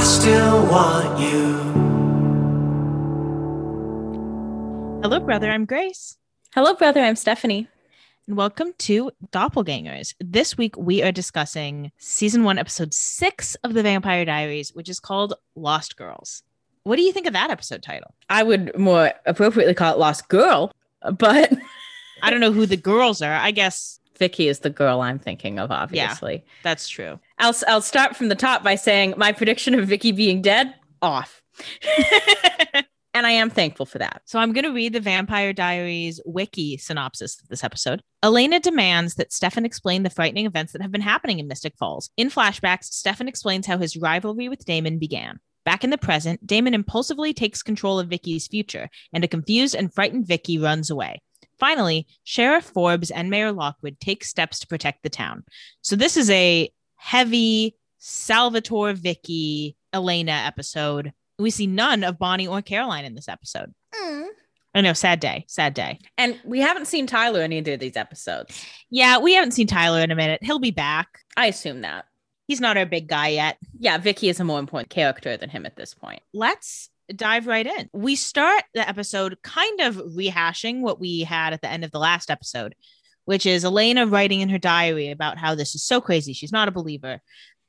I still want you. Hello, brother. I'm Grace. Hello, brother. I'm Stephanie. And welcome to Doppelgangers. This week we are discussing season one, episode six of the Vampire Diaries, which is called Lost Girls. What do you think of that episode title? I would more appropriately call it Lost Girl, but I don't know who the girls are. I guess Vicky is the girl I'm thinking of, obviously. Yeah, that's true. I'll, I'll start from the top by saying my prediction of Vicky being dead, off. and I am thankful for that. So I'm going to read the Vampire Diaries wiki synopsis of this episode. Elena demands that Stefan explain the frightening events that have been happening in Mystic Falls. In flashbacks, Stefan explains how his rivalry with Damon began. Back in the present, Damon impulsively takes control of Vicky's future, and a confused and frightened Vicky runs away. Finally, Sheriff Forbes and Mayor Lockwood take steps to protect the town. So this is a heavy Salvatore Vicky Elena episode. We see none of Bonnie or Caroline in this episode. Mm. I know, sad day, sad day. And we haven't seen Tyler in either of these episodes. Yeah, we haven't seen Tyler in a minute. He'll be back. I assume that. He's not our big guy yet. Yeah, Vicky is a more important character than him at this point. Let's dive right in. We start the episode kind of rehashing what we had at the end of the last episode, which is Elena writing in her diary about how this is so crazy. She's not a believer.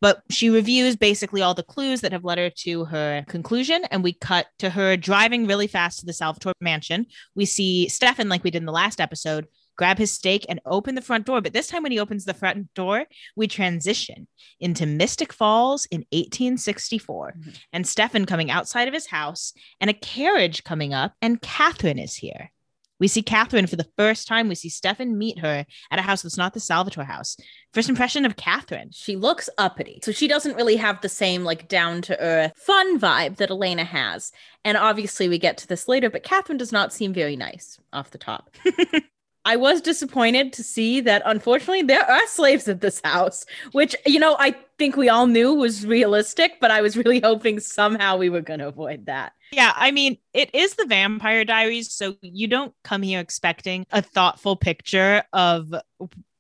But she reviews basically all the clues that have led her to her conclusion. And we cut to her driving really fast to the Salvatore mansion. We see Stefan, like we did in the last episode, grab his stake and open the front door. But this time, when he opens the front door, we transition into Mystic Falls in 1864 Mhm. and Stefan coming outside of his house and a carriage coming up, and Catherine is here. We see Catherine for the first time. We see Stefan meet her at a house that's not the Salvatore house. First impression of Catherine. She looks uppity. So she doesn't really have the same like down to earth fun vibe that Elena has. And obviously we get to this later, but Catherine does not seem very nice off the top. I was disappointed to see that unfortunately there are slaves at this house, which, you know, I think we all knew was realistic, but I was really hoping somehow we were going to avoid that. Yeah, I mean, it is the Vampire Diaries, so you don't come here expecting a thoughtful picture of,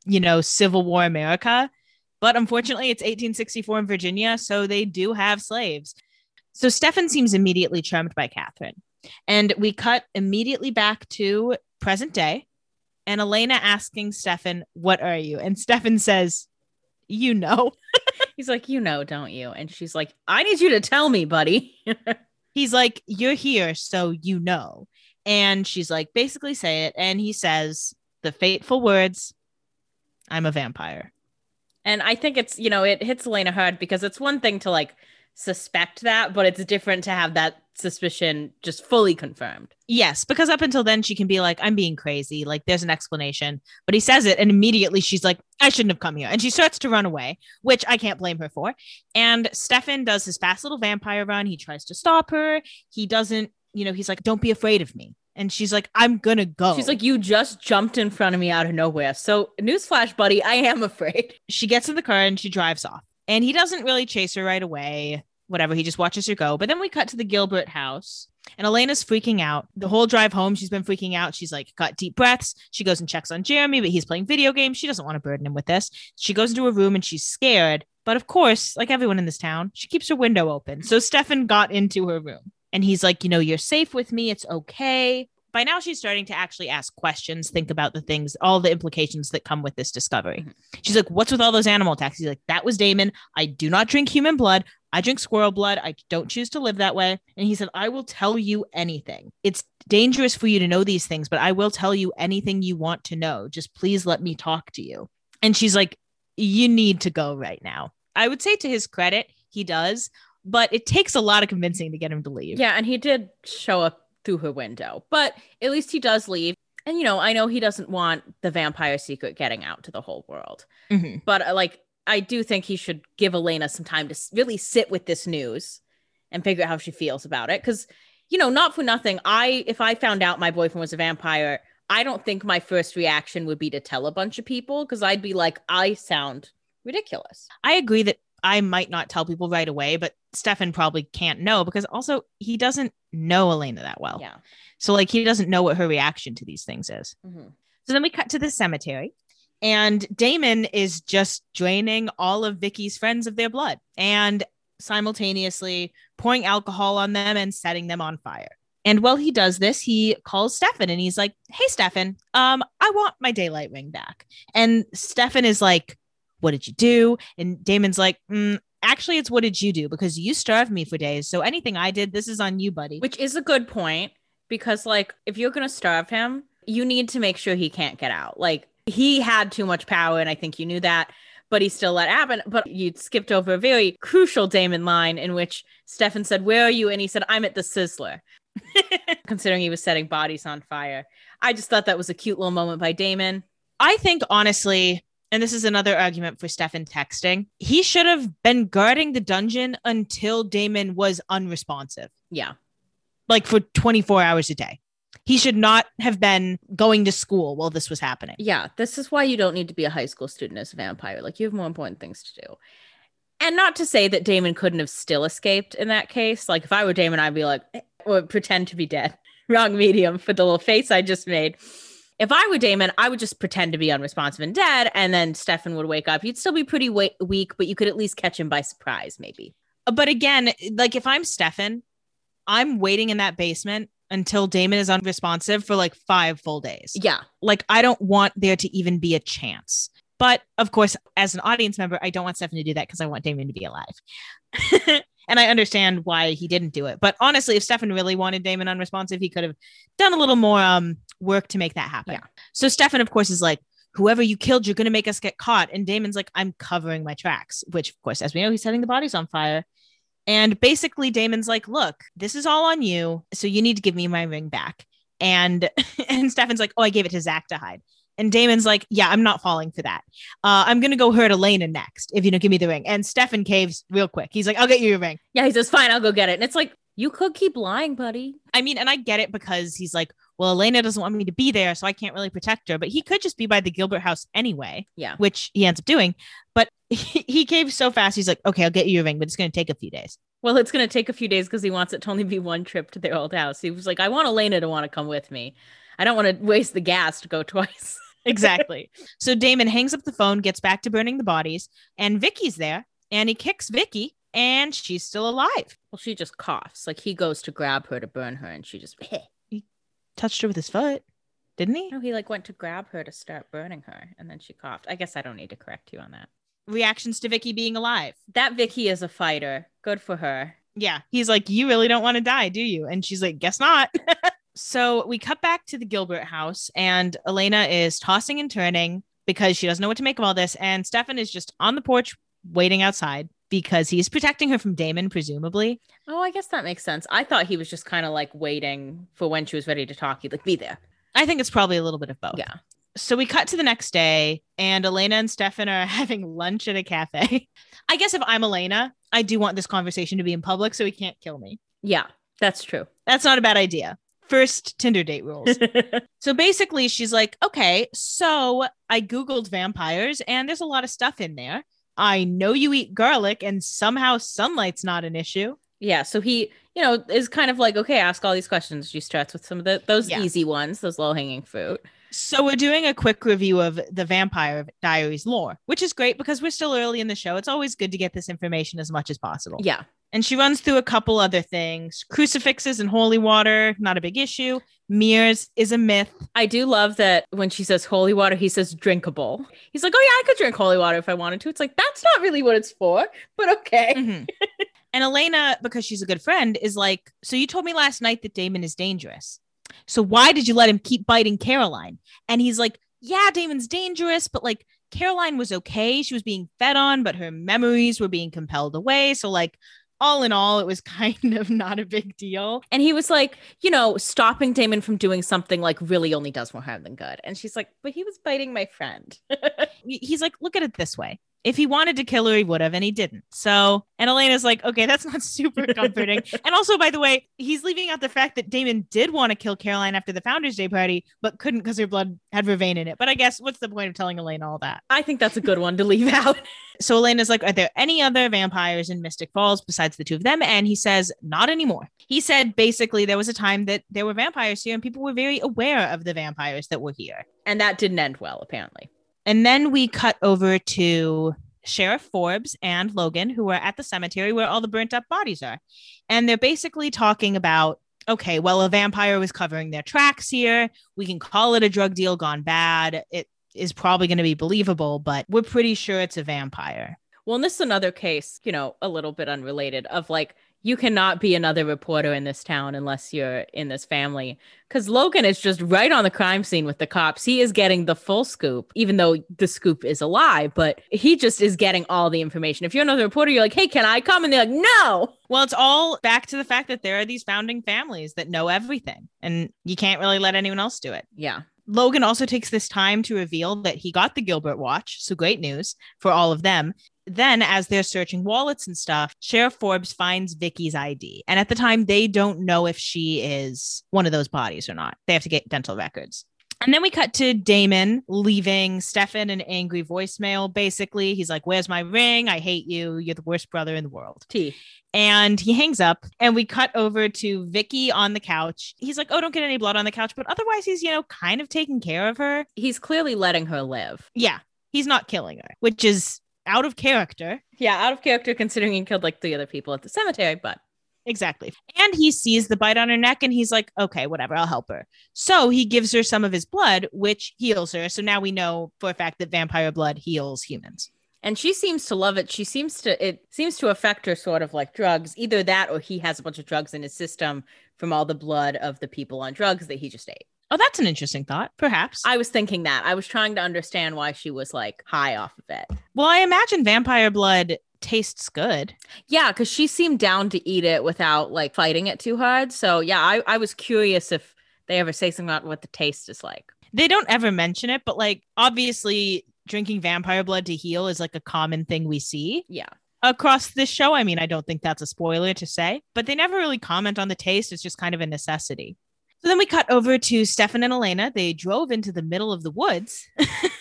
you know, Civil War America. But unfortunately, it's 1864 in Virginia, so they do have slaves. So Stefan seems immediately charmed by Catherine. And we cut immediately back to present day and Elena asking Stefan, What are you? And Stefan says, You know. He's like, You know, don't you? And she's like, I need you to tell me, buddy. he's like, You're here, so you know. And she's like, Basically say it. And he says the fateful words, I'm a vampire. And I think it's, you know, it hits Elena hard because it's one thing to like suspect that, but it's different to have that suspicion just fully confirmed. Yes, because up until then, she can be like, I'm being crazy. Like, there's an explanation. But he says it, and immediately she's like, I shouldn't have come here. And she starts to run away, which I can't blame her for. And Stefan does his fast little vampire run. He tries to stop her. He doesn't, you know, he's like, Don't be afraid of me. And she's like, I'm gonna go. She's like, You just jumped in front of me out of nowhere. So, newsflash, buddy, I am afraid. she gets in the car and she drives off. And he doesn't really chase her right away. Whatever, he just watches her go. But then we cut to the Gilbert house. And Elena's freaking out. The whole drive home, she's been freaking out. She's like, got deep breaths. She goes and checks on Jeremy, but he's playing video games. She doesn't want to burden him with this. She goes into her room and she's scared. But of course, like everyone in this town, she keeps her window open. So Stefan got into her room and he's like, you know, you're safe with me. It's okay. By now, she's starting to actually ask questions, think about the things, all the implications that come with this discovery. Mm-hmm. She's like, What's with all those animal attacks? He's like, That was Damon. I do not drink human blood. I drink squirrel blood. I don't choose to live that way. And he said, I will tell you anything. It's dangerous for you to know these things, but I will tell you anything you want to know. Just please let me talk to you. And she's like, You need to go right now. I would say to his credit, he does, but it takes a lot of convincing to get him to leave. Yeah. And he did show up through her window, but at least he does leave. And, you know, I know he doesn't want the vampire secret getting out to the whole world, Mhm. but uh, like, I do think he should give Elena some time to really sit with this news and figure out how she feels about it. Cause, you know, not for nothing, I, if I found out my boyfriend was a vampire, I don't think my first reaction would be to tell a bunch of people because I'd be like, I sound ridiculous. I agree that I might not tell people right away, but Stefan probably can't know because also he doesn't know Elena that well. Yeah. So like he doesn't know what her reaction to these things is. Mhm. So then we cut to the cemetery and Damon is just draining all of Vicky's friends of their blood. And simultaneously pouring alcohol on them and setting them on fire. And while he does this, he calls Stefan and he's like, Hey, Stefan, um, I want my daylight ring back. And Stefan is like, What did you do? And Damon's like, mm, Actually, it's what did you do? Because you starved me for days. So anything I did, this is on you, buddy. Which is a good point because, like, if you're going to starve him, you need to make sure he can't get out. Like, he had too much power, and I think you knew that, but he still let happen. But you skipped over a very crucial Damon line in which Stefan said, Where are you? And he said, I'm at the Sizzler. Considering he was setting bodies on fire. I just thought that was a cute little moment by Damon. I think honestly, and this is another argument for Stefan texting, he should have been guarding the dungeon until Damon was unresponsive, Yeah. like for 24 hours a day. He should not have been going to school while this was happening. Yeah. This is why you don't need to be a high school student as a vampire. Like, you have more important things to do. And not to say that Damon couldn't have still escaped in that case. Like, if I were Damon, I'd be like, eh, or pretend to be dead. Wrong medium for the little face I just made. If I were Damon, I would just pretend to be unresponsive and dead, and then Stefan would wake up. You'd still be pretty wa- weak, but you could at least catch him by surprise, maybe. But again, like if I'm Stefan, I'm waiting in that basement until Damon is unresponsive for like five full days. Yeah. Like I don't want there to even be a chance. But of course, as an audience member, I don't want Stefan to do that because I want Damon to be alive. and I understand why he didn't do it. But honestly, if Stefan really wanted Damon unresponsive, he could have done a little more um, work to make that happen. Yeah. So Stefan, of course, is like, whoever you killed, you're going to make us get caught. And Damon's like, I'm covering my tracks, which, of course, as we know, he's setting the bodies on fire. And basically, Damon's like, look, this is all on you. So you need to give me my ring back. And and Stefan's like, oh, I gave it to Zach to hide. And Damon's like, yeah, I'm not falling for that. Uh, I'm gonna go hurt Elena next if you don't give me the ring. And Stefan caves real quick. He's like, I'll get you your ring. Yeah. He says, fine, I'll go get it. And it's like, you could keep lying, buddy. I mean, and I get it because he's like, well, Elena doesn't want me to be there, so I can't really protect her. But he could just be by the Gilbert house anyway, Yeah. which he ends up doing. But he, he caves so fast, he's like, okay, I'll get you your ring, but it's gonna take a few days. Well, it's going to take a few days because he wants it to only be one trip to their old house. He was like, I want Elena to want to come with me. I don't want to waste the gas to go twice. exactly. So Damon hangs up the phone, gets back to burning the bodies, and Vicky's there, and he kicks Vicky, and she's still alive. Well, she just coughs. Like he goes to grab her to burn her, and she just. Eh. Touched her with his foot, didn't he? No, he like went to grab her to start burning her, and then she coughed. I guess I don't need to correct you on that. Reactions to Vicky being alive. That Vicky is a fighter. Good for her. Yeah. He's like, You really don't want to die, do you? And she's like, Guess not. so we cut back to the Gilbert house, and Elena is tossing and turning because she doesn't know what to make of all this. And Stefan is just on the porch waiting outside because he's protecting her from Damon, presumably. Oh, I guess that makes sense. I thought he was just kind of like waiting for when she was ready to talk. He'd like be there. I think it's probably a little bit of both. Yeah. So we cut to the next day, and Elena and Stefan are having lunch at a cafe. I guess if I'm Elena, I do want this conversation to be in public so he can't kill me. Yeah, that's true. That's not a bad idea. First Tinder date rules. so basically, she's like, okay, so I Googled vampires, and there's a lot of stuff in there. I know you eat garlic, and somehow sunlight's not an issue. yeah. So he, you know, is kind of like, okay, ask all these questions. She starts with some of the those Yeah. easy ones, those low hanging fruit. So we're doing a quick review of the Vampire Diaries lore, which is great because we're still early in the show. It's always good to get this information as much as possible. Yeah. And she runs through a couple other things. Crucifixes and holy water, not a big issue. Mirrors is a myth. I do love that when she says holy water, he says drinkable. He's like, oh, yeah, I could drink holy water if I wanted to. It's like, that's not really what it's for, but okay. Mhm. and Elena, because she's a good friend, is like, So you told me last night that Damon is dangerous. So why did you let him keep biting Caroline? And he's like, Yeah, Damon's dangerous, but like Caroline was okay. She was being fed on, but her memories were being compelled away. So, like, all in all, it was kind of not a big deal. And he was like, you know, stopping Damon from doing something like really only does more harm than good. And she's like, but he was biting my friend. He's like, Look at it this way. If he wanted to kill her, he would have, and he didn't. So, and Elena's like, okay, that's not super comforting. and also, by the way, he's leaving out the fact that Damon did want to kill Caroline after the Founders Day party, but couldn't because her blood had vervain in it. But I guess what's the point of telling Elena all that? I think that's a good one to leave out. So Elena's like, are there any other vampires in Mystic Falls besides the two of them? And he says, not anymore. He said basically there was a time that there were vampires here and people were very aware of the vampires that were here. And that didn't end well, apparently. And then we cut over to Sheriff Forbes and Logan, who are at the cemetery where all the burnt up bodies are. And they're basically talking about okay, well, a vampire was covering their tracks here. We can call it a drug deal gone bad. It is probably going to be believable, but we're pretty sure it's a vampire. Well, and this is another case, you know, a little bit unrelated of like you cannot be another reporter in this town unless you're in this family. Because Logan is just right on the crime scene with the cops. He is getting the full scoop, even though the scoop is a lie, but he just is getting all the information. If you're another reporter, you're like, hey, can I come? And they're like, no. Well, it's all back to the fact that there are these founding families that know everything, and you can't really let anyone else do it. Yeah. Logan also takes this time to reveal that he got the Gilbert watch. So great news for all of them then as they're searching wallets and stuff, Sheriff Forbes finds Vicky's ID. And at the time, they don't know if she is one of those bodies or not. They have to get dental records. And then we cut to Damon leaving Stefan an angry voicemail. Basically, he's like, Where's my ring? I hate you. You're the worst brother in the world. T. And he hangs up, and we cut over to Vicky on the couch. He's like, Oh, don't get any blood on the couch. But otherwise, he's, you know, kind of taking care of her. He's clearly letting her live. Yeah. He's not killing her, which is out of character. Yeah, out of character considering he killed like three other people at the cemetery, but Exactly. And he sees the bite on her neck and he's like, okay, whatever, I'll help her. So he gives her some of his blood, which heals her. So now we know for a fact that vampire blood heals humans. And she seems to love it. She seems to, it seems to affect her sort of like drugs, either that or he has a bunch of drugs in his system from all the blood of the people on drugs that he just ate. Oh, that's an interesting thought. Perhaps. I was thinking that. I was trying to understand why she was like high off of it. Well, I imagine vampire blood tastes good. Yeah, because she seemed down to eat it without like fighting it too hard. So yeah, I, I was curious if they ever say something about what the taste is like. They don't ever mention it, but like obviously drinking vampire blood to heal is like a common thing we see. Yeah. Across this show. I mean, I don't think that's a spoiler to say, but they never really comment on the taste. It's just kind of a necessity. So then we cut over to Stefan and Elena. They drove into the middle of the woods.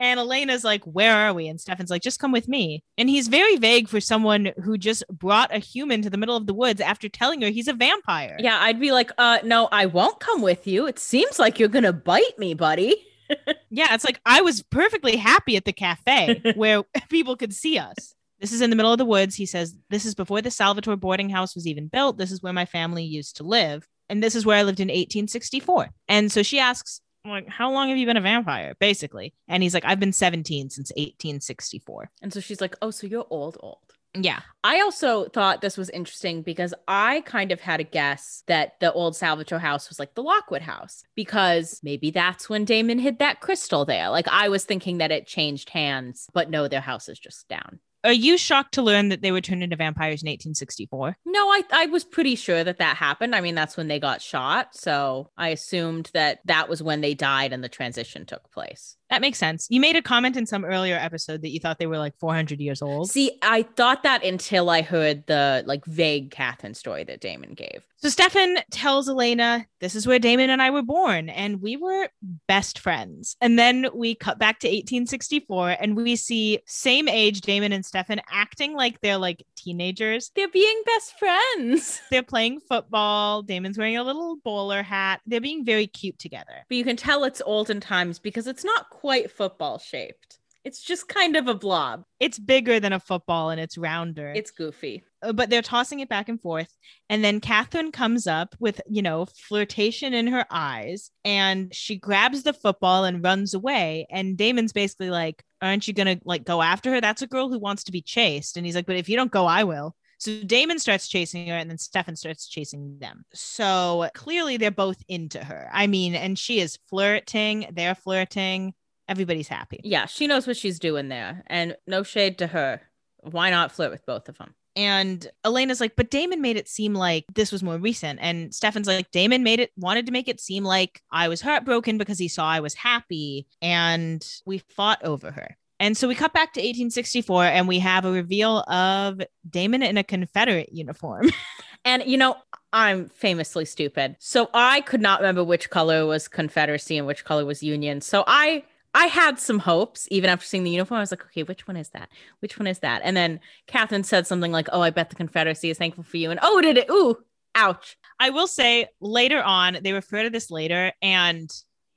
and Elena's like, Where are we? And Stefan's like, Just come with me. And he's very vague for someone who just brought a human to the middle of the woods after telling her he's a vampire. Yeah, I'd be like, uh, no, I won't come with you. It seems like you're gonna bite me, buddy. yeah, it's like I was perfectly happy at the cafe where people could see us. This is in the middle of the woods. He says, This is before the Salvatore boarding house was even built. This is where my family used to live and this is where I lived in 1864. And so she asks, like, how long have you been a vampire? Basically. And he's like, I've been 17 since 1864. And so she's like, Oh, so you're old, old. Yeah. I also thought this was interesting because I kind of had a guess that the old Salvatore house was like the Lockwood house because maybe that's when Damon hid that crystal there. Like I was thinking that it changed hands, but no, their house is just down. Are you shocked to learn that they were turned into vampires in 1864? No, I, I was pretty sure that that happened. I mean, that's when they got shot. So I assumed that that was when they died and the transition took place. That makes sense. You made a comment in some earlier episode that you thought they were like 400 years old. See, I thought that until I heard the like vague Catherine story that Damon gave. So Stefan tells Elena, This is where Damon and I were born, and we were best friends. And then we cut back to 1864 and we see same age Damon and Stefan acting like they're like teenagers. They're being best friends. They're playing football. Damon's wearing a little bowler hat. They're being very cute together. But you can tell it's olden times because it's not quite football shaped. It's just kind of a blob. It's bigger than a football and it's rounder. It's goofy. Uh, but they're tossing it back and forth. And then Catherine comes up with, you know, flirtation in her eyes and she grabs the football and runs away. And Damon's basically like, Aren't you going to like go after her? That's a girl who wants to be chased. And he's like, But if you don't go, I will. So Damon starts chasing her and then Stefan starts chasing them. So clearly they're both into her. I mean, and she is flirting, they're flirting. Everybody's happy. Yeah, she knows what she's doing there. And no shade to her. Why not flirt with both of them? And Elena's like, but Damon made it seem like this was more recent. And Stefan's like, Damon made it, wanted to make it seem like I was heartbroken because he saw I was happy. And we fought over her. And so we cut back to 1864 and we have a reveal of Damon in a Confederate uniform. and, you know, I'm famously stupid. So I could not remember which color was Confederacy and which color was Union. So I I had some hopes even after seeing the uniform. I was like, okay, which one is that? Which one is that? And then Catherine said something like, oh, I bet the Confederacy is thankful for you. And oh, did it? Ooh, ouch. I will say later on, they refer to this later, and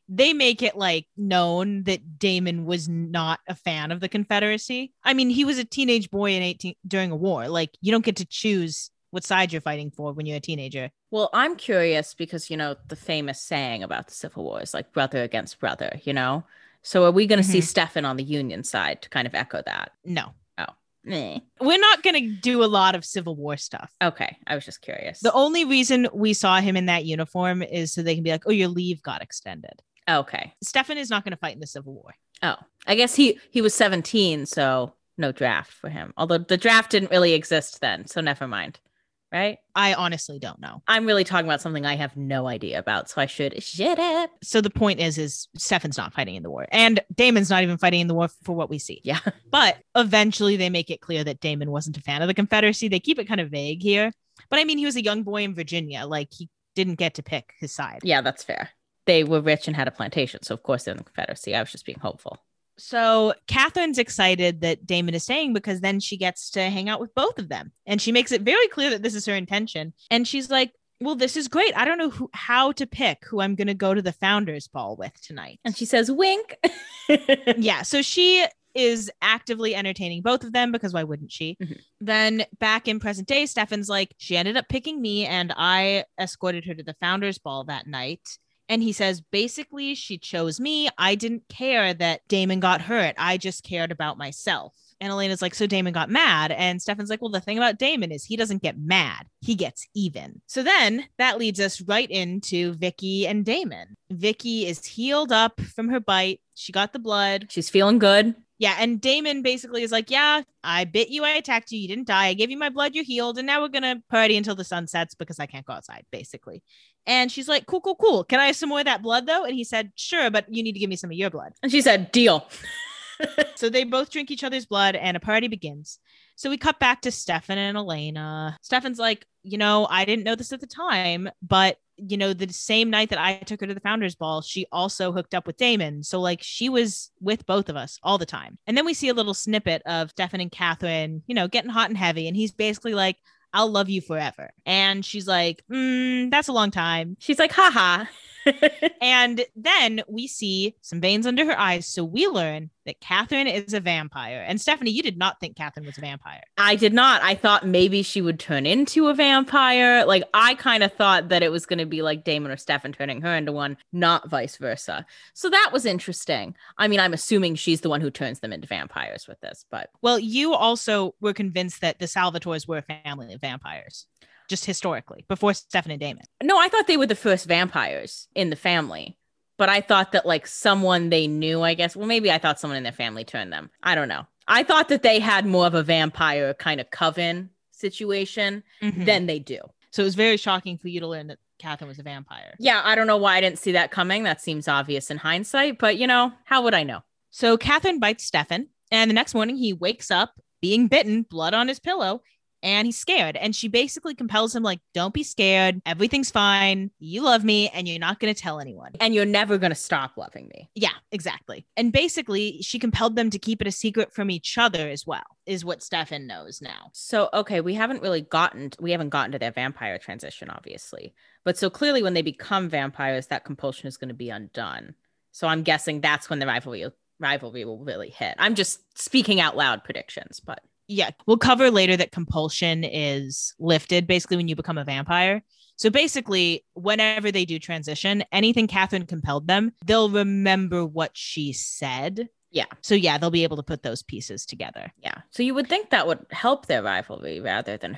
they make it like known that Damon was not a fan of the Confederacy. I mean, he was a teenage boy in 18 during a war. Like you don't get to choose what side you're fighting for when you're a teenager. Well, I'm curious because, you know, the famous saying about the Civil War is like brother against brother, you know? So are we going to see Mhm. Stefan on the Union side to kind of echo that? No. Meh. We're not going to do a lot of Civil War stuff. Okay. I was just curious. The only reason we saw him in that uniform is so they can be like, oh, your leave got extended. okay. Stefan is not going to fight in the Civil War. Oh, I guess he he was 17, so no draft for him. Although the draft didn't really exist then, so never mind. Right? I honestly don't know. I'm really talking about something I have no idea about, so I should shut up. So the point is, is Stefan's not fighting in the war, and Damon's not even fighting in the war for what we see. Yeah. But eventually, they make it clear that Damon wasn't a fan of the Confederacy. They keep it kind of vague here, but I mean, he was a young boy in Virginia. Like he didn't get to pick his side. Yeah, that's fair. They were rich and had a plantation, so of course they're in the Confederacy. I was just being hopeful. So Catherine's excited that Damon is staying because then she gets to hang out with both of them. And she makes it very clear that this is her intention. And she's like, well, this is great. I don't know who, how to pick who I'm going to go to the founders ball with tonight. And she says, "Wink." yeah. So she is actively entertaining both of them because why wouldn't she? Mhm. Then back in present day, Stefan's like, she ended up picking me and I escorted her to the founders ball that night. And he says, basically, she chose me. I didn't care that Damon got hurt. I just cared about myself. And Elena's like, so Damon got mad. And Stefan's like, well, the thing about Damon is he doesn't get mad. He gets even. So then that leads us right into Vicky and Damon. Vicky is healed up from her bite. She got the blood. She's feeling good. Yeah, and Damon basically is like, "Yeah, I bit you, I attacked you, you didn't die. I gave you my blood, you're healed, and now we're gonna party until the sun sets because I can't go outside." Basically, and she's like, "Cool, cool, cool. Can I have some more of that blood though?" And he said, "Sure, but you need to give me some of your blood." And she said, "Deal." So they both drink each other's blood, and a party begins. So we cut back to Stefan and Elena. Stefan's like, "You know, I didn't know this at the time, but." You know, the same night that I took her to the founders ball, she also hooked up with Damon. So, like, she was with both of us all the time. And then we see a little snippet of Stefan and Catherine, you know, getting hot and heavy. And he's basically like, I'll love you forever. And she's like, mm, that's a long time. She's like, "Haha." And then we see some veins under her eyes. So we learn that Catherine is a vampire. And Stephanie, you did not think Catherine was a vampire. I did not. I thought maybe she would turn into a vampire. Like I kind of thought that it was going to be like Damon or Stefan turning her into one, not vice versa. So that was interesting. I mean, I'm assuming she's the one who turns them into vampires with this, but Well, you also were convinced that the Salvatores were a family of vampires, just historically, before Stefan and Damon. no, I thought they were the first vampires in the family. But I thought that like someone they knew, I guess. Well, maybe I thought someone in their family turned them. I don't know. I thought that they had more of a vampire kind of coven situation Mhm. than they do. So it was very shocking for you to learn that Catherine was a vampire. Yeah, I don't know why I didn't see that coming. That seems obvious in hindsight, but you know, how would I know? So Catherine bites Stefan, and the next morning he wakes up being bitten, blood on his pillow, and he's scared. And she basically compels him, like, don't be scared. Everything's fine. You love me, and you're not going to tell anyone. And you're never going to stop loving me. Yeah, exactly. And basically, she compelled them to keep it a secret from each other as well, is what Stefan knows now. So, okay, we haven't really gotten we haven't gotten to their vampire transition obviously. But so clearly when they become vampires that compulsion is going to be undone. So I'm guessing that's when the rivalry rivalry will really hit. I'm just speaking out loud predictions, but Yeah, we'll cover later that compulsion is lifted basically when you become a vampire. So basically, whenever they do transition, anything Catherine compelled them, they'll remember what she said. Yeah. So yeah, they'll be able to put those pieces together. yeah. So you would think that would help their rivalry rather than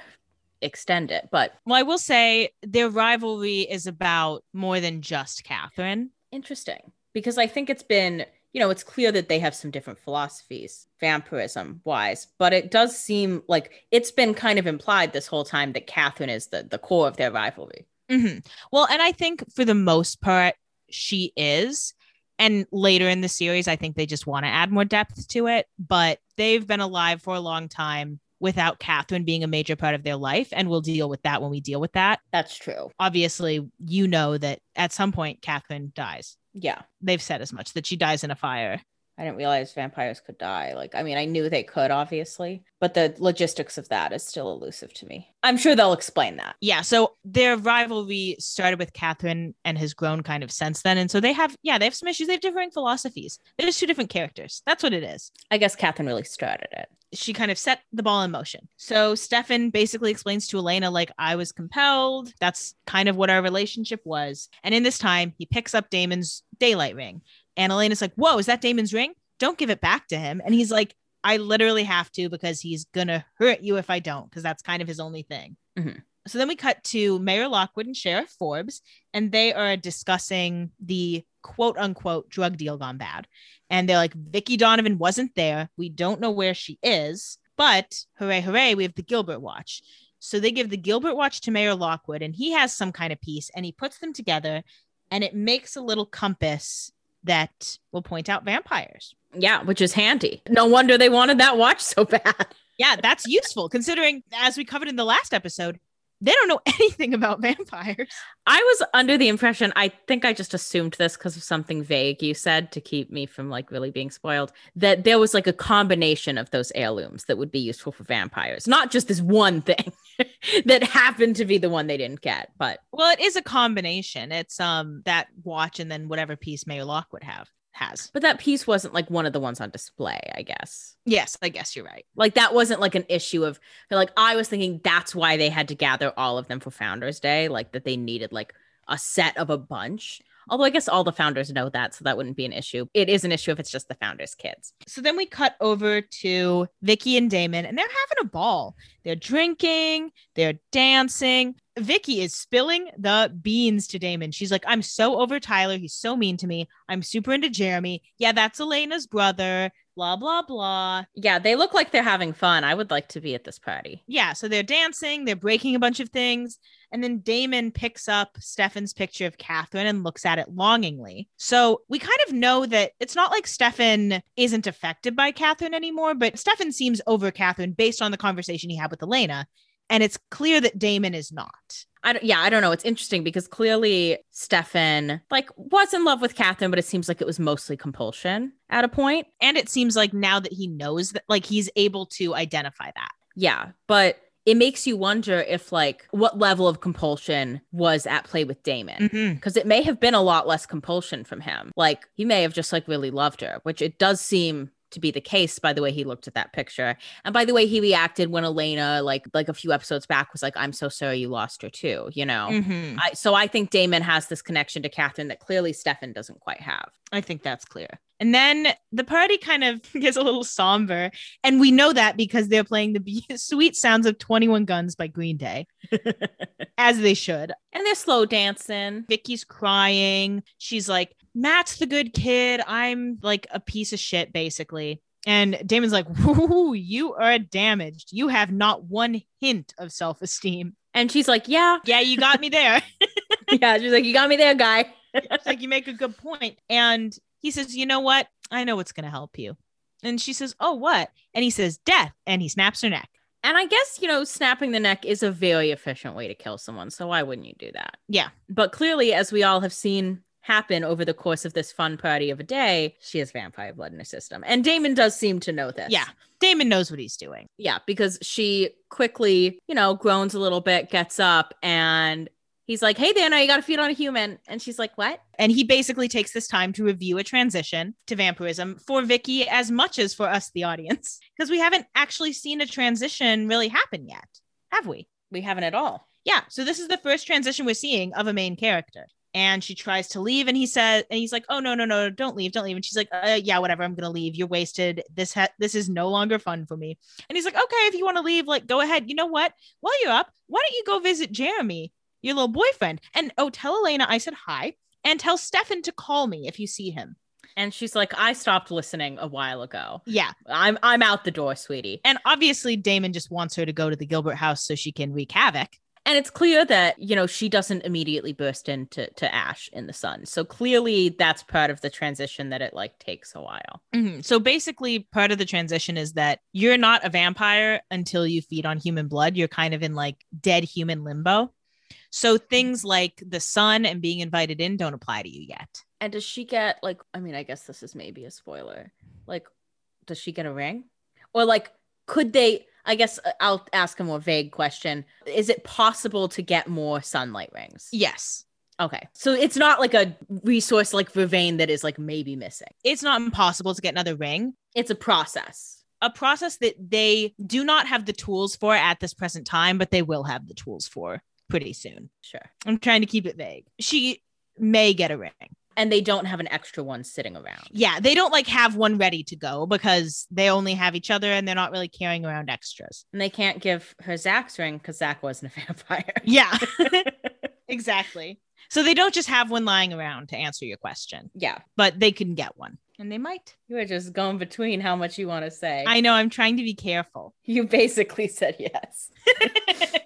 extend it, but Well, I will say their rivalry is about more than just Catherine. interesting because I think it's been, you know, it's clear that they have some different philosophies, vampirism wise, but it does seem like it's been kind of implied this whole time that Catherine is the, the core of their rivalry. Mhm. Well, and I think for the most part, she is. And later in the series, I think they just want to add more depth to it. But they've been alive for a long time without Catherine being a major part of their life. And we'll deal with that when we deal with that. That's true. Obviously, you know that at some point, Catherine dies. Yeah. They've said as much that she dies in a fire. I didn't realize vampires could die. Like, I mean, I knew they could, obviously, but the logistics of that is still elusive to me. I'm sure they'll explain that. Yeah. So their rivalry started with Catherine and has grown kind of since then. And so they have, yeah, they have some issues. They have differing philosophies. They're just two different characters. That's what it is. I guess Catherine really started it. She kind of set the ball in motion. So Stefan basically explains to Elena, like, I was compelled. That's kind of what our relationship was. And in this time, he picks up Damon's daylight ring. And Elena's like, Whoa, is that Damon's ring? Don't give it back to him. And he's like, I literally have to because he's going to hurt you if I don't, because that's kind of his only thing. Mhm. So then we cut to Mayor Lockwood and Sheriff Forbes, and they are discussing the quote unquote drug deal gone bad. And they're like, Vicky Donovan wasn't there. We don't know where she is, but hooray, hooray, we have the Gilbert Watch. So they give the Gilbert Watch to Mayor Lockwood, and he has some kind of piece, and he puts them together, and it makes a little compass that will point out vampires. Yeah, which is handy. No wonder they wanted that watch so bad. Yeah, that's useful considering, as we covered in the last episode, they don't know anything about vampires. I was under the impression, I think I just assumed this because of something vague you said to keep me from like really being spoiled, that there was like a combination of those heirlooms that would be useful for vampires, not just this one thing that happened to be the one they didn't get. But Well, it is a combination. It's um that watch and then whatever piece Mayor Lockwood has. but that piece wasn't like one of the ones on display, I guess. Yes, I guess you're right. Like that wasn't like an issue of like I was thinking that's why they had to gather all of them for Founders Day, like that they needed like a set of a bunch. Although I guess all the founders know that, so that wouldn't be an issue. It is an issue if it's just the founders' kids. So then we cut over to Vicky and Damon, and they're having a ball. They're drinking, they're dancing. Vicky is spilling the beans to Damon. She's like, I'm so over Tyler. He's so mean to me. I'm super into Jeremy. Yeah, that's Elena's brother. Blah, blah, blah. Yeah, they look like they're having fun. I would like to be at this party. Yeah, so they're dancing, they're breaking a bunch of things. And then Damon picks up Stefan's picture of Catherine and looks at it longingly. So we kind of know that it's not like Stefan isn't affected by Catherine anymore, but Stefan seems over Catherine based on the conversation he had with Elena. And it's clear that Damon is not. I don't, yeah, I don't know. It's interesting because clearly Stefan like was in love with Catherine, but it seems like it was mostly compulsion at a point. And it seems like now that he knows that, like, he's able to identify that. Yeah, but it makes you wonder if like what level of compulsion was at play with Damon. Because it may have been a lot less compulsion from him. Like he may have just like really loved her, which it does seem to be the case by the way he looked at that picture and by the way he reacted when Elena like like a few episodes back was like I'm so sorry you lost her too, you know. Mhm. I, so I think Damon has this connection to Catherine that clearly Stefan doesn't quite have. I think that's clear. And then the party kind of gets a little somber. And we know that because they're playing the be- sweet sounds of 21 Guns by Green Day, as they should. And they're slow dancing. Vicky's crying. She's like, Matt's the good kid. I'm like a piece of shit, basically. And Damon's like, Woo, you are damaged. You have not one hint of self esteem. And she's like, Yeah, Yeah, you got me there. yeah. She's like, You got me there, guy. It's like you make a good point. And he says, You know what? I know what's going to help you. And she says, Oh, what? And he says, Death. And he snaps her neck. And I guess, you know, snapping the neck is a very efficient way to kill someone. So why wouldn't you do that? Yeah. But clearly, as we all have seen happen over the course of this fun party of a day, she has vampire blood in her system. And Damon does seem to know this. Yeah. Damon knows what he's doing. Yeah, because she quickly, you know, groans a little bit, gets up, and he's like, Hey there, now you got to feed on a human. And she's like, What? And he basically takes this time to review a transition to vampirism for Vicky as much as for us, the audience, because we haven't actually seen a transition really happen yet, have we? We haven't at all. Yeah. So this is the first transition we're seeing of a main character. And she tries to leave, and he says, and he's like, "Oh no, no, no, don't leave, don't leave." And she's like, uh, "Yeah, whatever, I'm gonna leave. You're wasted. This ha- this is no longer fun for me." And he's like, "Okay, if you want to leave, like, go ahead. You know what? While you're up, why don't you go visit Jeremy, your little boyfriend? And oh, tell Elena I said hi, and tell Stefan to call me if you see him." And she's like, I stopped listening a while ago. Yeah, I'm I'm out the door, sweetie. and obviously Damon just wants her to go to the Gilbert house so she can wreak havoc. And it's clear that, you know, she doesn't immediately burst into to ash in the sun. So clearly that's part of the transition that it like takes a while. Mhm. So basically, part of the transition is that you're not a vampire until you feed on human blood. You're kind of in like dead human limbo. So things like the sun and being invited in don't apply to you yet. And does she get like I mean, I guess this is maybe a spoiler. Like, does she get a ring? Or like could they I guess uh, I'll ask a more vague question. Is it possible to get more sunlight rings? Yes. Okay. So it's not like a resource like Vervain that is like maybe missing. It's not impossible to get another ring. It's a process. A process that they do not have the tools for at this present time, but they will have the tools for pretty soon. Sure. I'm trying to keep it vague. She may get a ring. And they don't have an extra one sitting around. Yeah, they don't like have one ready to go because they only have each other and they're not really carrying around extras. And they can't give her Zach's ring because Zach wasn't a vampire. Yeah, exactly. So they don't just have one lying around to answer your question, yeah. but they can get one and they might. You were just going between how much you want to say. I know, I'm trying to be careful. you basically said yes.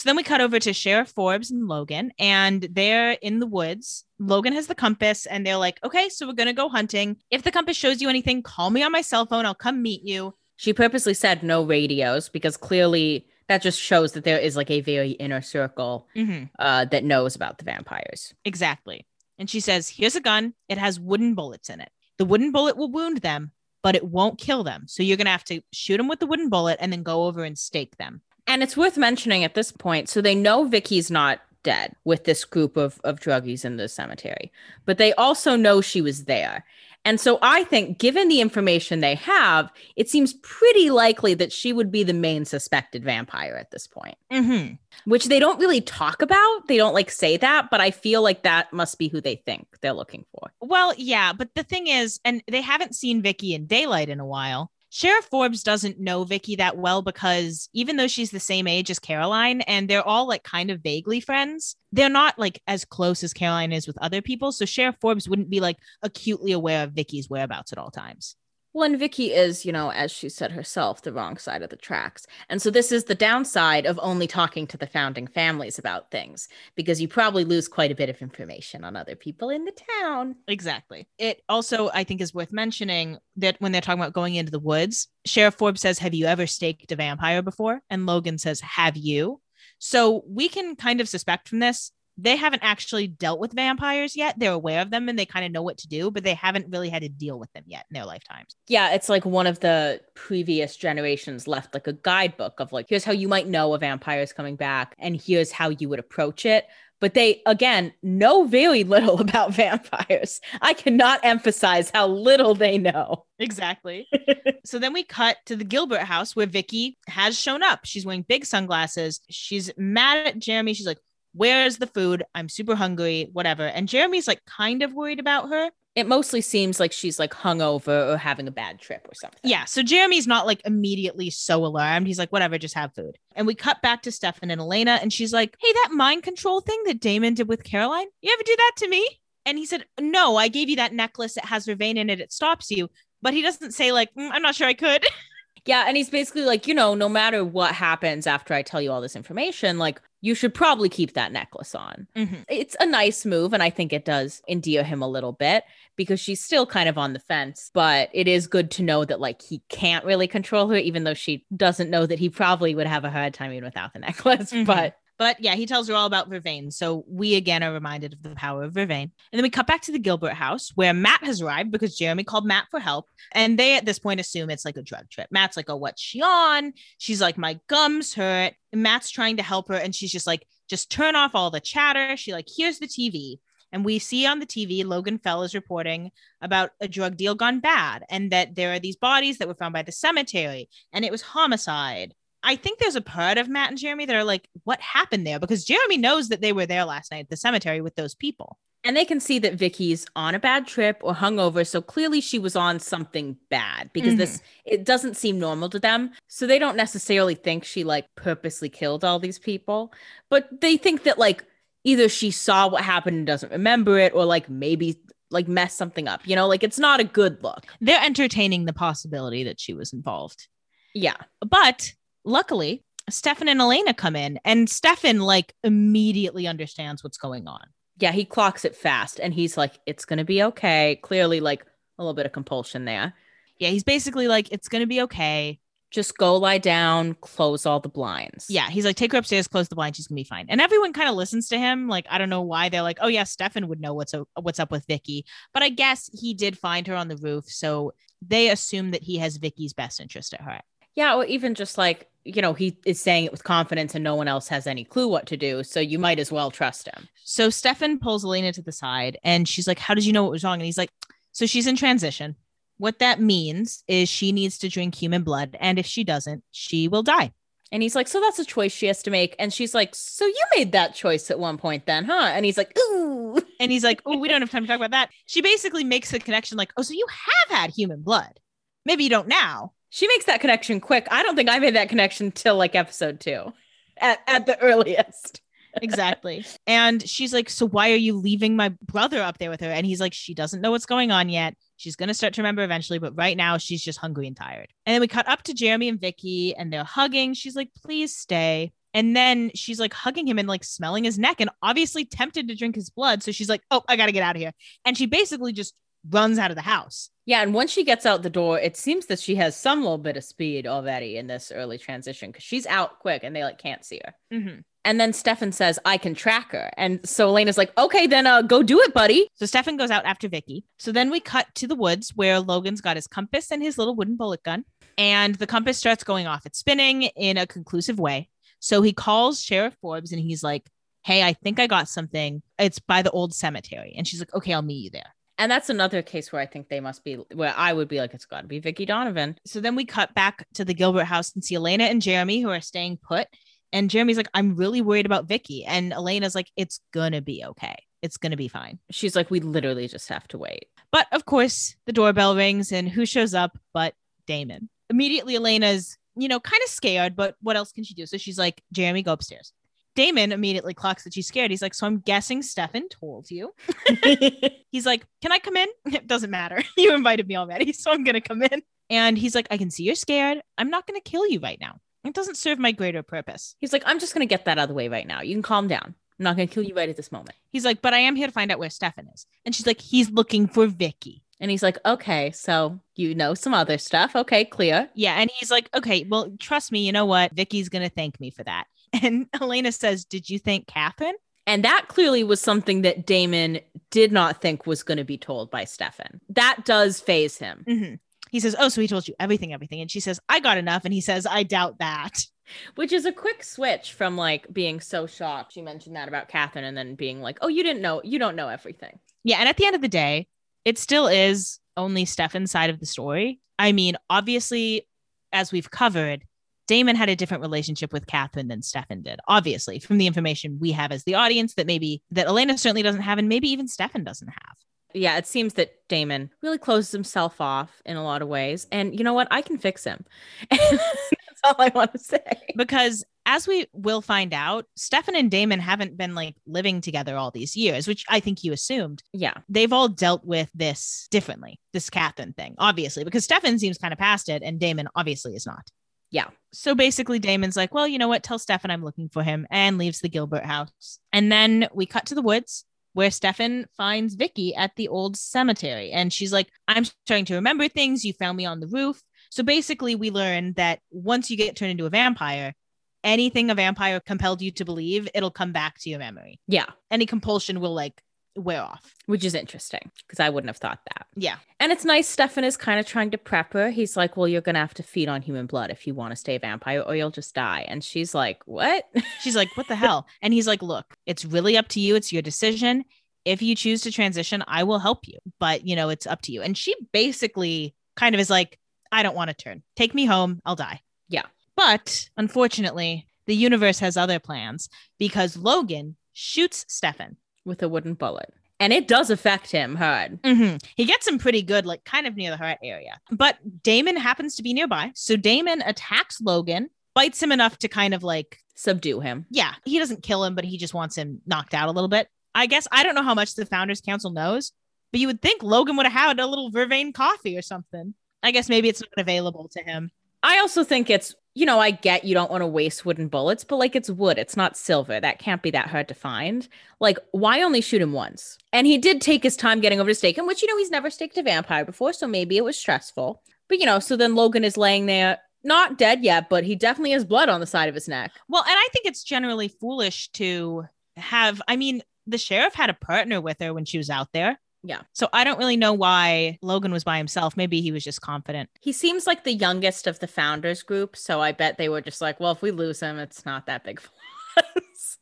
So then we cut over to Sheriff Forbes and Logan, and they're in the woods. Logan has the compass, and they're like, okay, so we're going to go hunting. If the compass shows you anything, call me on my cell phone. I'll come meet you. She purposely said no radios because clearly that just shows that there is like a very inner circle Mm-hmm. uh, that knows about the vampires. Exactly. And she says, here's a gun. It has wooden bullets in it. The wooden bullet will wound them, but it won't kill them. So you're going to have to shoot them with the wooden bullet and then go over and stake them. And it's worth mentioning at this point. So they know Vicky's not dead with this group of, of druggies in the cemetery, but they also know she was there. And so I think, given the information they have, it seems pretty likely that she would be the main suspected vampire at this point, Mm-hmm. which they don't really talk about. They don't like say that, but I feel like that must be who they think they're looking for. Well, yeah, but the thing is, and they haven't seen Vicky in daylight in a while. Sheriff Forbes doesn't know Vicky that well because even though she's the same age as Caroline and they're all like kind of vaguely friends, they're not like as close as Caroline is with other people. So Sheriff Forbes wouldn't be like acutely aware of Vicky's whereabouts at all times. Well, and Vicky is, you know, as she said herself, the wrong side of the tracks. And so this is the downside of only talking to the founding families about things, because you probably lose quite a bit of information on other people in the town. Exactly. It also, I think, is worth mentioning that when they're talking about going into the woods, Sheriff Forbes says, Have you ever staked a vampire before? And Logan says, Have you? So we can kind of suspect from this they haven't actually dealt with vampires yet. They're aware of them and they kind of know what to do, but they haven't really had to deal with them yet in their lifetimes. Yeah, it's like one of the previous generations left like a guidebook of like, here's how you might know a vampire is coming back, and here's how you would approach it. But they, again, know very little about vampires. I cannot emphasize how little they know. Exactly. so then we cut to the Gilbert house where Vicky has shown up. She's wearing big sunglasses. She's mad at Jeremy. She's like, Where's the food? I'm super hungry, whatever. And Jeremy's like kind of worried about her. It mostly seems like she's like hungover or having a bad trip or something. Yeah. So Jeremy's not like immediately so alarmed. He's like, whatever, just have food. And we cut back to Stefan and Elena, and she's like, hey, that mind control thing that Damon did with Caroline, you ever do that to me? And he said, no, I gave you that necklace. It has Vervain in it. It stops you. But he doesn't say, like, "Mm, I'm not sure I could. Yeah, and he's basically like, you know, no matter what happens after I tell you all this information, like you should probably keep that necklace on. Mhm. It's a nice move, and I think it does endear him a little bit because she's still kind of on the fence. But it is good to know that like he can't really control her, even though she doesn't know that he probably would have a hard time even without the necklace. Mhm. But But yeah, he tells her all about Vervain. So we again are reminded of the power of Vervain. And then we cut back to the Gilbert house where Matt has arrived because Jeremy called Matt for help. And they at this point assume it's like a drug trip. Matt's like, oh, what's she on? She's like, my gums hurt. And Matt's trying to help her. And she's just like, just turn off all the chatter. She like, here's the TV. And we see on the TV, Logan Fell is reporting about a drug deal gone bad and that there are these bodies that were found by the cemetery and it was homicide. I think there's a part of Matt and Jeremy that are like, what happened there? Because Jeremy knows that they were there last night at the cemetery with those people. and they can see that Vicky's on a bad trip or hungover, so clearly she was on something bad because this mm-hmm. it doesn't seem normal to them. So they don't necessarily think she like purposely killed all these people, but they think that like either she saw what happened and doesn't remember it, or like maybe like messed something up. You know, like it's not a good look. They're entertaining the possibility that she was involved. Yeah. But luckily, Stefan and Elena come in, and Stefan like immediately understands what's going on. Yeah, he clocks it fast and he's like, it's gonna be okay. Clearly, like a little bit of compulsion there. Yeah, he's basically like, it's going to be okay. Just go lie down, close all the blinds. Yeah, he's like, take her upstairs, close the blind, she's gonna be fine. And everyone kind of listens to him. Like, I don't know why they're like, oh yeah, Stefan would know what's o- what's up with Vicky, but I guess he did find her on the roof, so they assume that he has Vicky's best interest at heart. Yeah, or even just like, you know, he is saying it with confidence and no one else has any clue what to do. So you might as well trust him. So Stefan pulls Elena to the side, and she's like, "How did you know what was wrong?" And he's like, "So she's in transition. What that means is she needs to drink human blood, and if she doesn't, she will die." And he's like, So that's a choice she has to make. And she's like, So you made that choice at one point then, huh? And he's like, Ooh. And he's like, "Oh, we don't have time to talk about that." She basically makes the connection, like, "Oh, so you have had human blood? Maybe you don't now." She makes that connection quick. I don't think I made that connection till like episode two at, at the earliest. exactly. And she's like, So why are you leaving my brother up there with her? And he's like, She doesn't know what's going on yet. She's going to start to remember eventually, but right now she's just hungry and tired. And then we cut up to Jeremy and Vicky and they're hugging. She's like, Please stay. And then she's like hugging him and like smelling his neck and obviously tempted to drink his blood. So she's like, Oh, I got to get out of here. And she basically just runs out of the house. Yeah, and once she gets out the door, it seems that she has some little bit of speed already in this early transition because she's out quick and they like can't see her. Mm-hmm. And then Stefan says, I can track her. And so Elena's like, okay, then uh, go do it, buddy. So Stefan goes out after Vicky. So then we cut to the woods where Logan's got his compass and his little wooden bullet gun. And the compass starts going off. It's spinning in a conclusive way. So he calls Sheriff Forbes and he's like, Hey, I think I got something. It's by the old cemetery. And she's like, Okay, I'll meet you there. And that's another case where I think they must be, where I would be like, it's got to be Vicky Donovan. So then we cut back to the Gilbert house and see Elena and Jeremy who are staying put. And Jeremy's like, I'm really worried about Vicky. And Elena's like, it's gonna be okay. It's gonna be fine. She's like, we literally just have to wait. But of course, the doorbell rings and who shows up but Damon? Immediately, Elena's, you know, kind of scared, but what else can she do? So she's like, Jeremy, go upstairs. Damon immediately clocks that she's scared. He's like, So I'm guessing Stefan told you. He's like, Can I come in? It doesn't matter. You invited me already, so I'm going to come in. And he's like, I can see you're scared. I'm not going to kill you right now. It doesn't serve my greater purpose. He's like, I'm just going to get that out of the way right now. You can calm down. I'm not going to kill you right at this moment. He's like, But I am here to find out where Stefan is. And she's like, He's looking for Vicky. And he's like, okay, so you know some other stuff. Okay, clear. Yeah. And he's like, Okay, well, trust me. You know what? Vicky's going to thank me for that. And Elena says, Did you think Catherine? And that clearly was something that Damon did not think was going to be told by Stefan. That does faze him. Mm-hmm. He says, Oh, so he told you everything, everything. And she says, I got enough. And he says, I doubt that. Which is a quick switch from like being so shocked. She mentioned that about Catherine and then being like, oh, you didn't know, you don't know everything. Yeah. And at the end of the day, it still is only Stefan's side of the story. I mean, obviously, as we've covered, Damon had a different relationship with Catherine than Stefan did, obviously, from the information we have as the audience that maybe that Elena certainly doesn't have, and maybe even Stefan doesn't have. Yeah, it seems that Damon really closes himself off in a lot of ways. And you know what? I can fix him. That's all I want to say. Because as we will find out, Stefan and Damon haven't been like living together all these years, which I think you assumed. Yeah. They've all dealt with this differently, this Catherine thing, obviously, because Stefan seems kind of past it and Damon obviously is not. Yeah. So basically, Damon's like, well, you know what? Tell Stefan I'm looking for him and leaves the Gilbert house. And then we cut to the woods where Stefan finds Vicky at the old cemetery. And she's like, I'm starting to remember things. You found me on the roof. So basically, we learn that once you get turned into a vampire, anything a vampire compelled you to believe, it'll come back to your memory. Yeah. Any compulsion will like wear off. Which is interesting because I wouldn't have thought that. Yeah. And it's nice. Stefan is kind of trying to prep her. He's like, Well, you're going to have to feed on human blood if you want to stay a vampire or you'll just die. And she's like, What? She's like, What the hell? And he's like, Look, it's really up to you. It's your decision. If you choose to transition, I will help you. But, you know, it's up to you. And she basically kind of is like, I don't want to turn. Take me home. I'll die. Yeah. But unfortunately, the universe has other plans because Logan shoots Stefan. With a wooden bullet. And it does affect him hard. hmm He gets him pretty good, like kind of near the heart area. But Damon happens to be nearby. So Damon attacks Logan, bites him enough to kind of like, Subdue him. yeah, he doesn't kill him, but he just wants him knocked out a little bit. I guess I don't know how much the Founders Council knows, but you would think Logan would have had a little vervain coffee or something. I guess maybe it's not available to him. I also think it's, you know, I get you don't want to waste wooden bullets, but like it's wood, it's not silver. That can't be that hard to find. Like, why only shoot him once? And he did take his time getting over to stake him, which, you know, he's never staked a vampire before. So maybe it was stressful. But, you know, so then Logan is laying there not dead yet, but he definitely has blood on the side of his neck. Well, and I think it's generally foolish to have, I mean, the sheriff had a partner with her when she was out there. Yeah. So I don't really know why Logan was by himself. Maybe he was just confident. He seems like the youngest of the founders group, so I bet they were just like, well, if we lose him, it's not that big for us.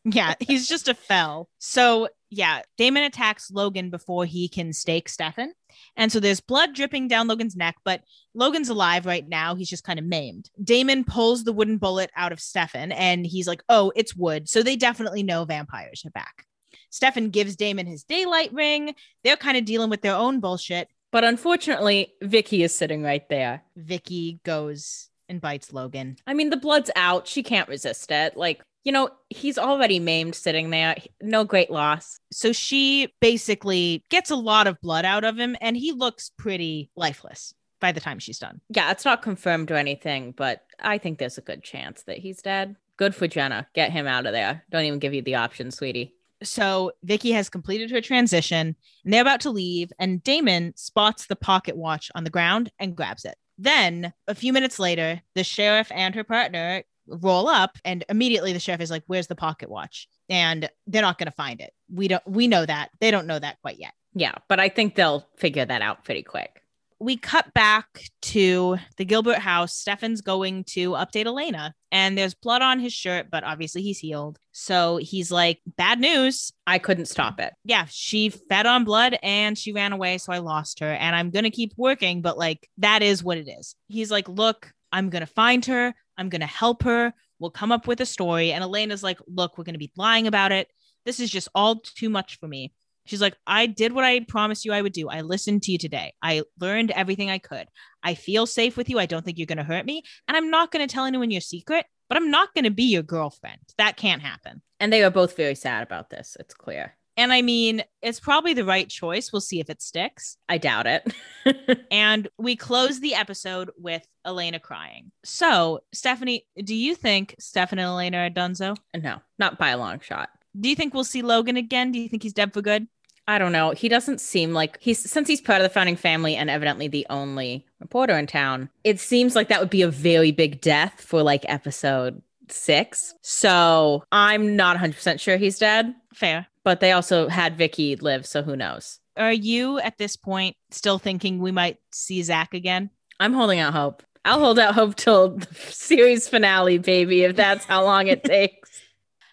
Yeah, he's just a fell. So yeah, Damon attacks Logan before he can stake Stefan. And so there's blood dripping down Logan's neck, but Logan's alive right now. He's just kind of maimed. Damon pulls the wooden bullet out of Stefan and he's like, oh, it's wood. So they definitely know vampires are back. Stefan gives Damon his daylight ring. They're kind of dealing with their own bullshit. But unfortunately, Vicky is sitting right there. Vicky goes and bites Logan. I mean, the blood's out. She can't resist it. Like, you know, he's already maimed sitting there. No great loss. So she basically gets a lot of blood out of him and he looks pretty lifeless by the time she's done. Yeah, it's not confirmed or anything, but I think there's a good chance that he's dead. Good for Jenna. Get him out of there. Don't even give you the option, sweetie. So Vicky has completed her transition and they're about to leave and Damon spots the pocket watch on the ground and grabs it. Then, a few minutes later, the sheriff and her partner roll up and immediately the sheriff is like where's the pocket watch and they're not going to find it we don't we know that they don't know that quite yet Yeah, but I think they'll figure that out pretty quick. We cut back to the gilbert house. Stefan's going to update elena and there's blood on his shirt but obviously he's healed. So he's like bad news. I couldn't stop it. yeah she fed on blood and she ran away so i lost her and i'm gonna keep working but like that is what it is. He's like look i'm gonna find her. I'm gonna help her. We'll come up with a story. And elena's like look we're gonna be lying about it. This is just all too much for me she's like i did what i promised you i would do i listened to you today i learned everything i could i feel safe with you i don't think you're gonna hurt me and i'm not gonna tell anyone your secret but i'm not gonna be your girlfriend that can't happen And they were both very sad about this. It's clear. and I mean, it's probably the right choice. We'll see if it sticks. I doubt it. And we close the episode with Elena crying. So, Stephanie, do you think Stefan and Elena are donezo? no, not by a long shot. Do you think we'll see Logan again? Do you think he's dead for good? I don't know. He doesn't seem like he's since he's part of the founding family and evidently the only reporter in town. It seems like that would be a very big death for like episode six. So I'm not 100% sure he's dead, Fair. but they also had Vicky live. So who knows? Are you at this point still thinking we might see Zach again? I'm holding out hope. I'll hold out hope till the series finale, baby, if that's how long it takes.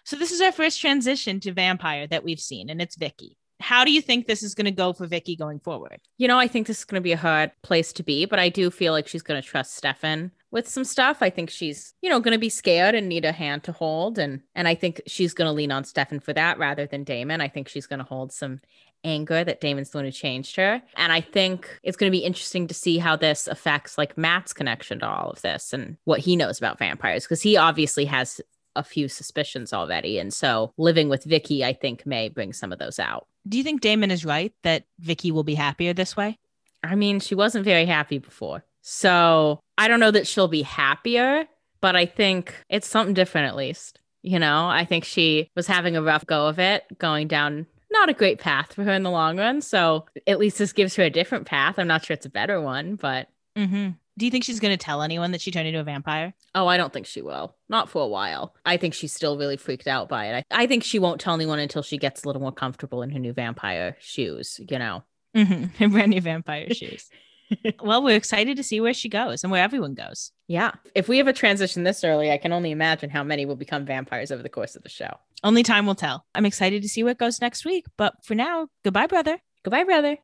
So, this is our first transition to vampire that we've seen, and it's Vicky. How do you think this is going to go for Vicky going forward? You know, I think this is going to be a hard place to be, but I do feel like she's going to trust Stefan with some stuff. I think she's, you know, going to be scared and need a hand to hold, and and I think she's going to lean on Stefan for that rather than Damon. I think she's going to hold some anger that Damon's the one who changed her, and I think it's going to be interesting to see how this affects like Matt's connection to all of this and what he knows about vampires because he obviously has a few suspicions already, and so living with Vicky, I think, may bring some of those out. Do you think Damon is right that Vicky will be happier this way? I mean, she wasn't very happy before. So I don't know that she'll be happier, but I think it's something different at least. You know, I think she was having a rough go of it, going down not a great path for her in the long run. So at least this gives her a different path. I'm not sure it's a better one, but Mm-hmm. Do you think she's going to tell anyone that she turned into a vampire? oh, I don't think she will. Not for a while. I think she's still really freaked out by it. I, I think she won't tell anyone until she gets a little more comfortable in her new vampire shoes, you know. Mm-hmm. Brand new vampire shoes. well, we're excited to see where she goes and where everyone goes. Yeah. If we have a transition this early, I can only imagine how many will become vampires over the course of the show. Only time will tell. I'm excited to see what goes next week. But for now, goodbye, brother. Goodbye, brother.